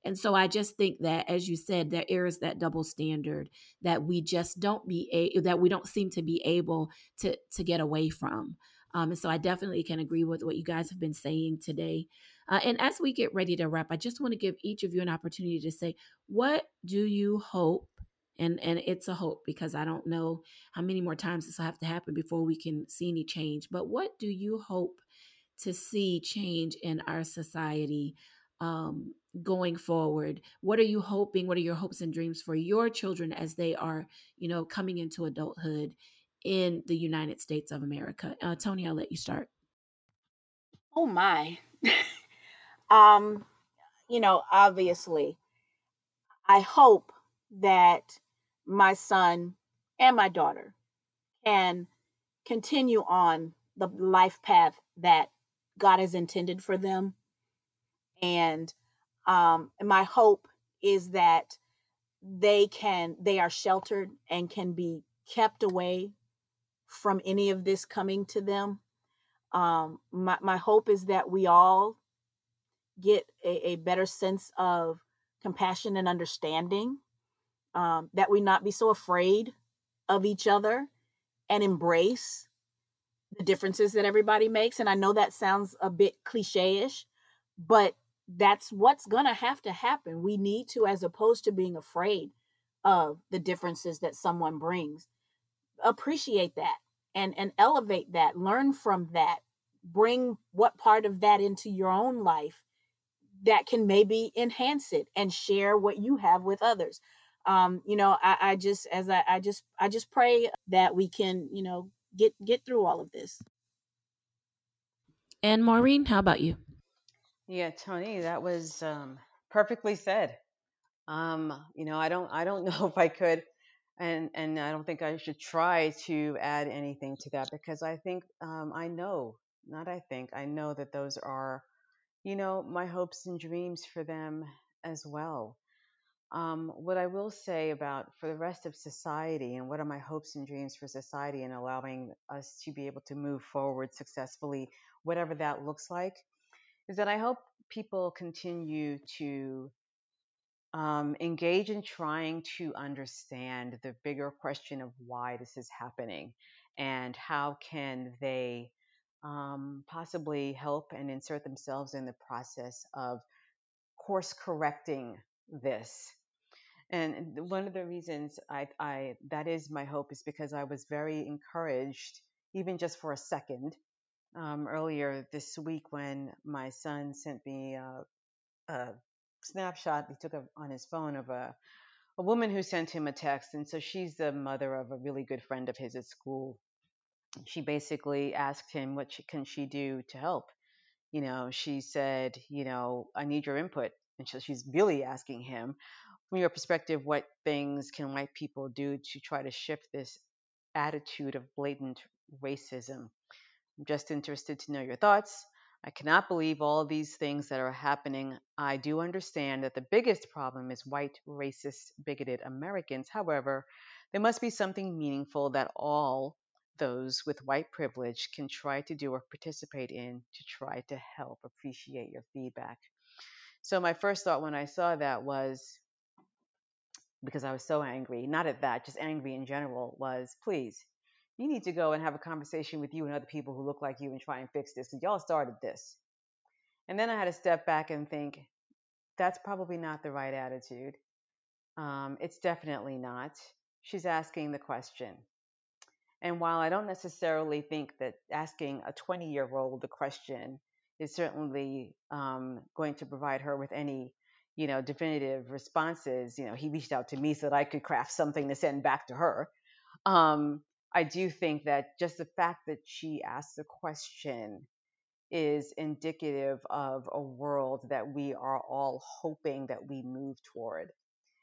And so I just think that, as you said, there is that double standard that we just don't be a, that we don't seem to be able to to get away from. Um, and so I definitely can agree with what you guys have been saying today. Uh, and as we get ready to wrap, I just want to give each of you an opportunity to say, what do you hope? And and it's a hope because I don't know how many more times this will have to happen before we can see any change. But what do you hope to see change in our society um, going forward? What are you hoping? What are your hopes and dreams for your children as they are, you know, coming into adulthood in the United States of America? Uh, Tony, I'll let you start. Oh my. um, you know, obviously, I hope that my son and my daughter can continue on the life path that God has intended for them. And um, and my hope is that they can they are sheltered and can be kept away from any of this coming to them. Um, my, my hope is that we all get a, a better sense of compassion and understanding, um, that we not be so afraid of each other and embrace the differences that everybody makes. And I know that sounds a bit cliche ish, but that's what's going to have to happen. We need to, as opposed to being afraid of the differences that someone brings, appreciate that and, and elevate that, learn from that, bring what part of that into your own life that can maybe enhance it and share what you have with others. Um, you know, I, I just as I, I just I just pray that we can, you know, get get through all of this. And Maureen, how about you? Yeah, Tony, that was um, perfectly said. Um, you know, I don't, I don't know if I could, and and I don't think I should try to add anything to that because I think um, I know, not I think, I know that those are, you know, my hopes and dreams for them as well. Um, what I will say about for the rest of society and what are my hopes and dreams for society and allowing us to be able to move forward successfully, whatever that looks like, is that I hope people continue to um, engage in trying to understand the bigger question of why this is happening and how can they um, possibly help and insert themselves in the process of course correcting this. And one of the reasons I, I that is my hope is because I was very encouraged, even just for a second, um, earlier this week when my son sent me a, a snapshot he took a, on his phone of a a woman who sent him a text, and so she's the mother of a really good friend of his at school. She basically asked him what she, can she do to help. You know, she said, you know, I need your input, and so she's really asking him, from your perspective, what things can white people do to try to shift this attitude of blatant racism. I'm just interested to know your thoughts. I cannot believe all these things that are happening. I do understand that the biggest problem is white, racist, bigoted Americans. However, there must be something meaningful that all those with white privilege can try to do or participate in to try to help appreciate your feedback. So, my first thought when I saw that was because I was so angry, not at that, just angry in general, was please you need to go and have a conversation with you and other people who look like you and try and fix this because y'all started this. And then I had to step back and think, that's probably not the right attitude. Um, it's definitely not. She's asking the question. And while I don't necessarily think that asking a 20 year old the question is certainly um, going to provide her with any, you know, definitive responses, you know, he reached out to me so that I could craft something to send back to her. Um, I do think that just the fact that she asked the question is indicative of a world that we are all hoping that we move toward.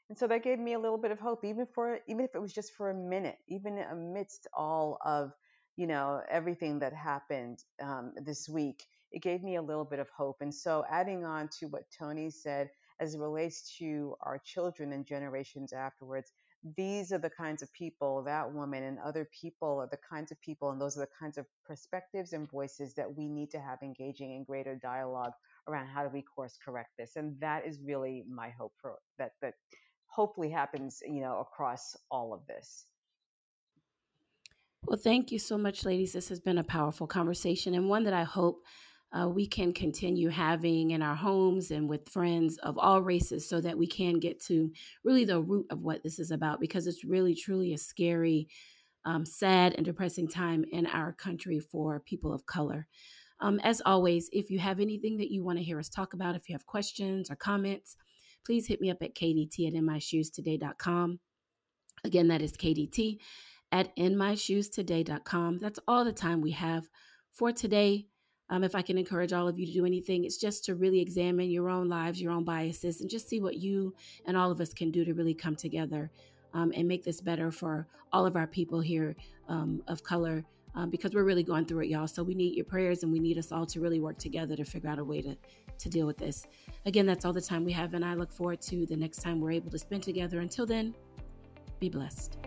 And so that gave me a little bit of hope, even for even if it was just for a minute, even amidst all of you know everything that happened um, this week, it gave me a little bit of hope. And so, adding on to what Tony said as it relates to our children and generations afterwards, these are the kinds of people, that woman and other people are the kinds of people, and those are the kinds of perspectives and voices that we need to have engaging in greater dialogue around how do we course correct this. And that is really my hope for that that hopefully happens, you know, across all of this. Well, thank you so much, ladies. This has been a powerful conversation and one that I hope uh, we can continue having in our homes and with friends of all races so that we can get to really the root of what this is about because it's really, truly a scary, um, sad, and depressing time in our country for people of color. Um, as always, if you have anything that you want to hear us talk about, if you have questions or comments, please hit me up at kdt at inmyshoestoday.com. Again, that is kdt at inmyshoestoday.com. That's all the time we have for today. Um, if I can encourage all of you to do anything, it's just to really examine your own lives, your own biases, and just see what you and all of us can do to really come together um, and make this better for all of our people here um, of color. Um, because we're really going through it, y'all. So we need your prayers and we need us all to really work together to figure out a way to, to deal with this. Again, that's all the time we have, and I look forward to the next time we're able to spend together. Until then, be blessed.